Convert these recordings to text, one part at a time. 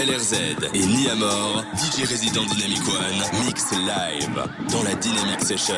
LRZ et Niamor, DJ résident Dynamic One, mix live dans la Dynamic Session.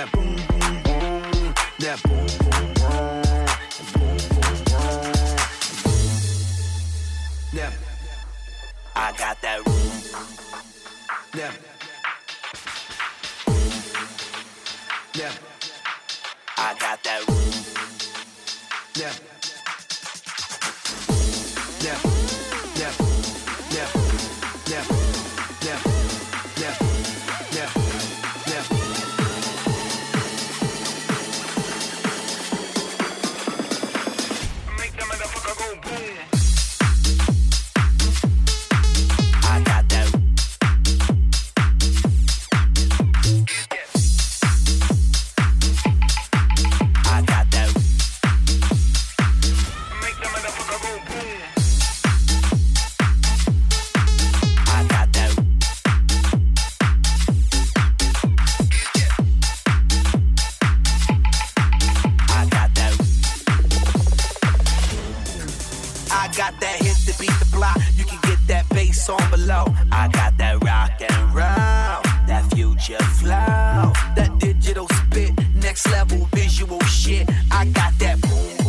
that boom, boom, boom, that boom, boom, boom, boom, boom, boom, boom. That I got that. Room. that hit to beat the block. You can get that bass on below. I got that rock and roll, that future flow, that digital spit, next level visual shit. I got that boom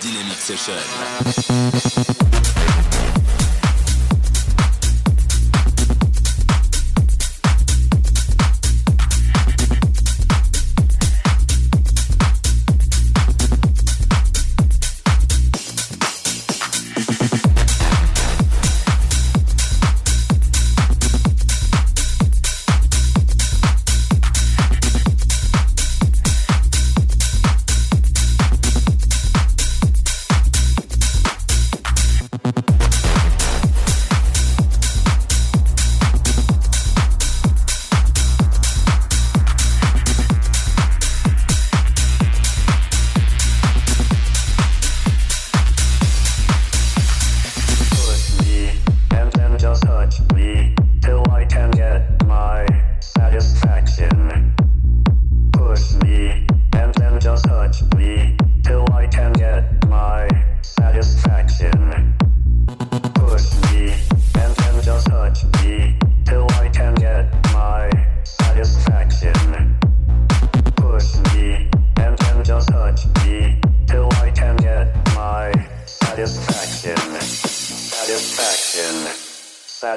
Dynamic Session.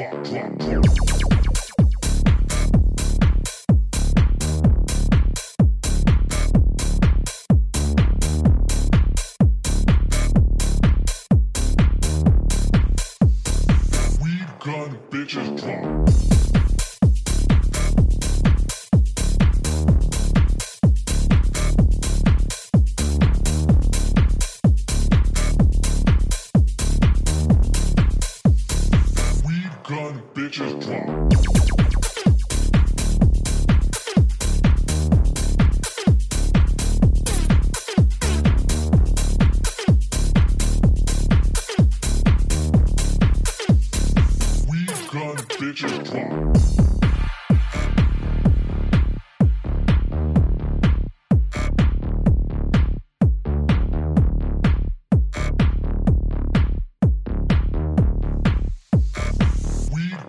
yeah, yeah, yeah.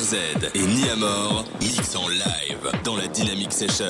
LRZ et Niamor mix en live dans la Dynamic Session.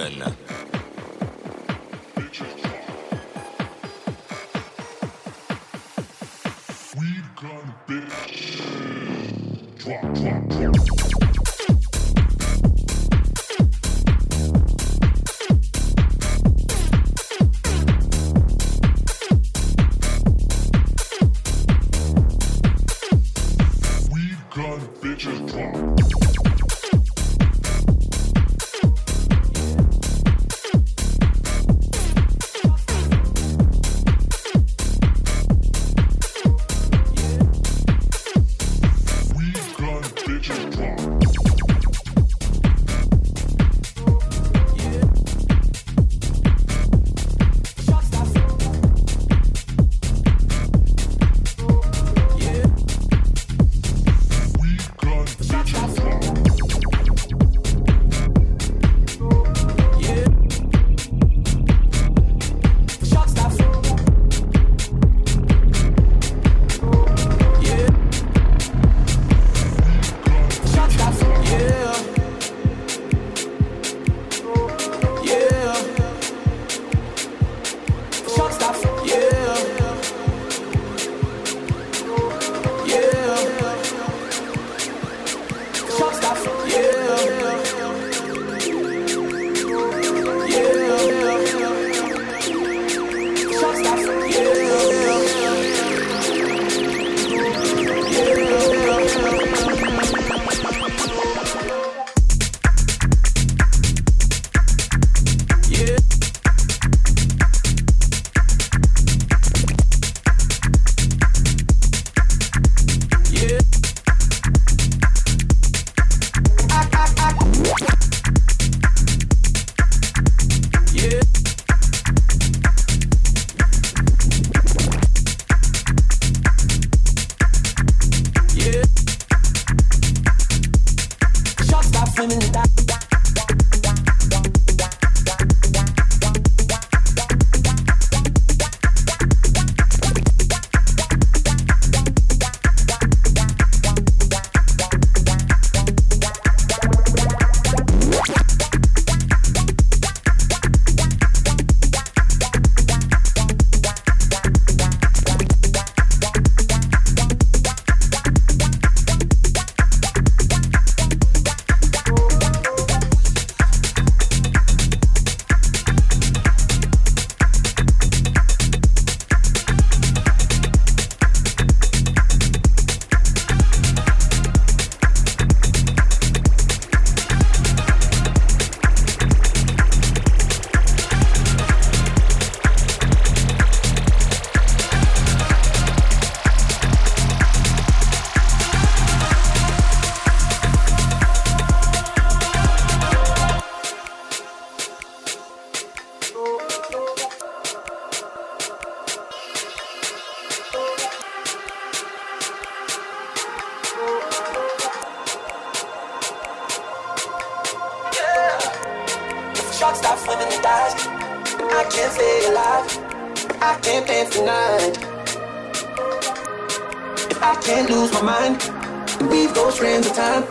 I can't lose my mind, weave those strands of time.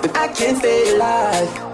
but I can't stay alive.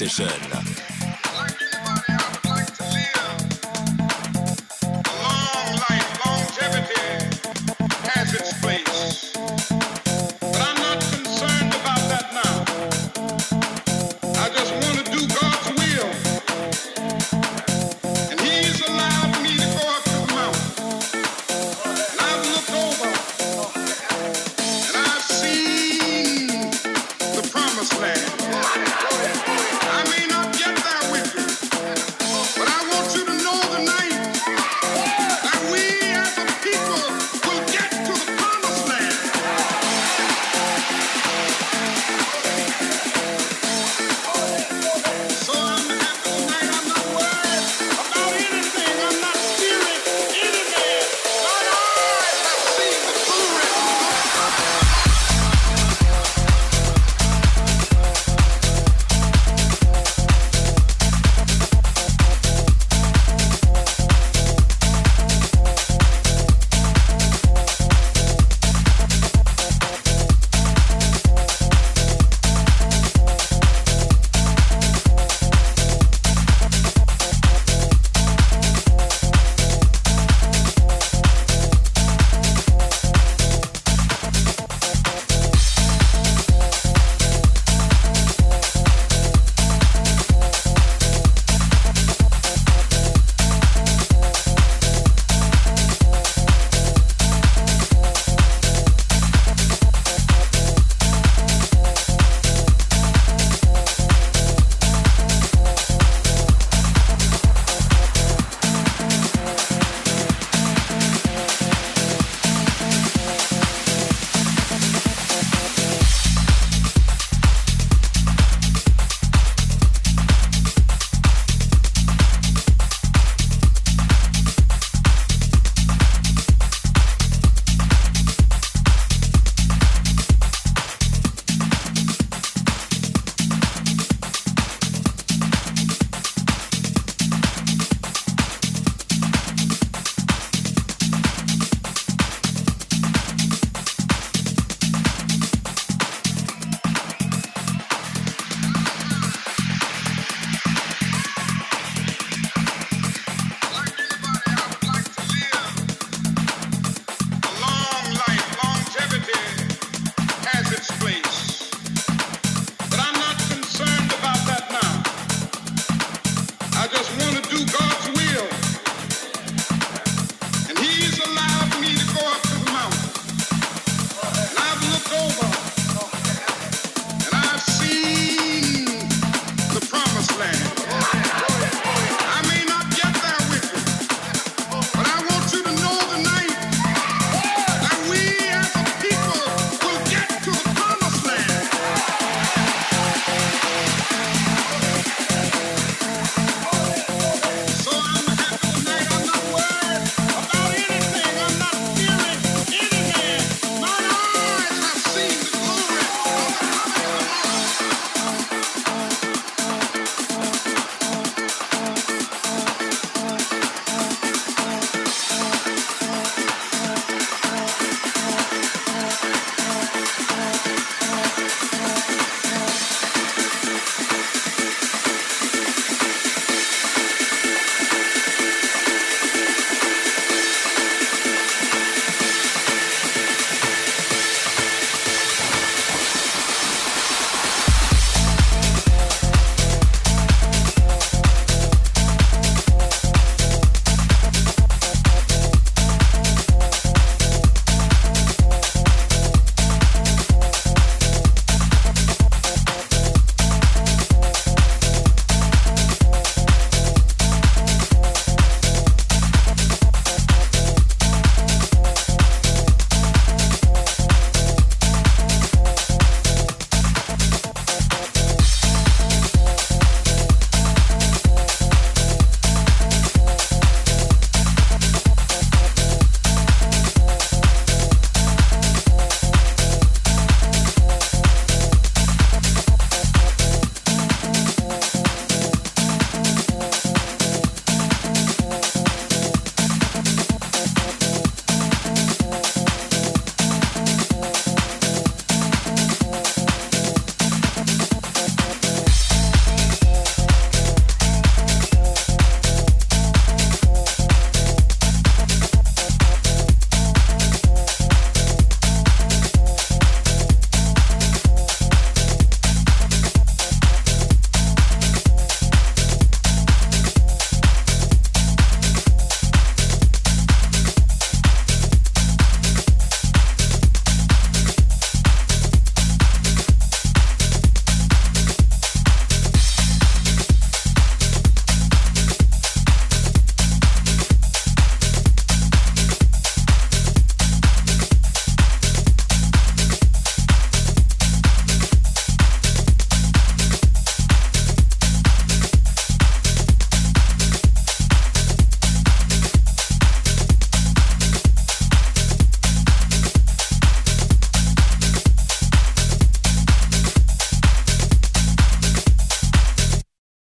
Niamor,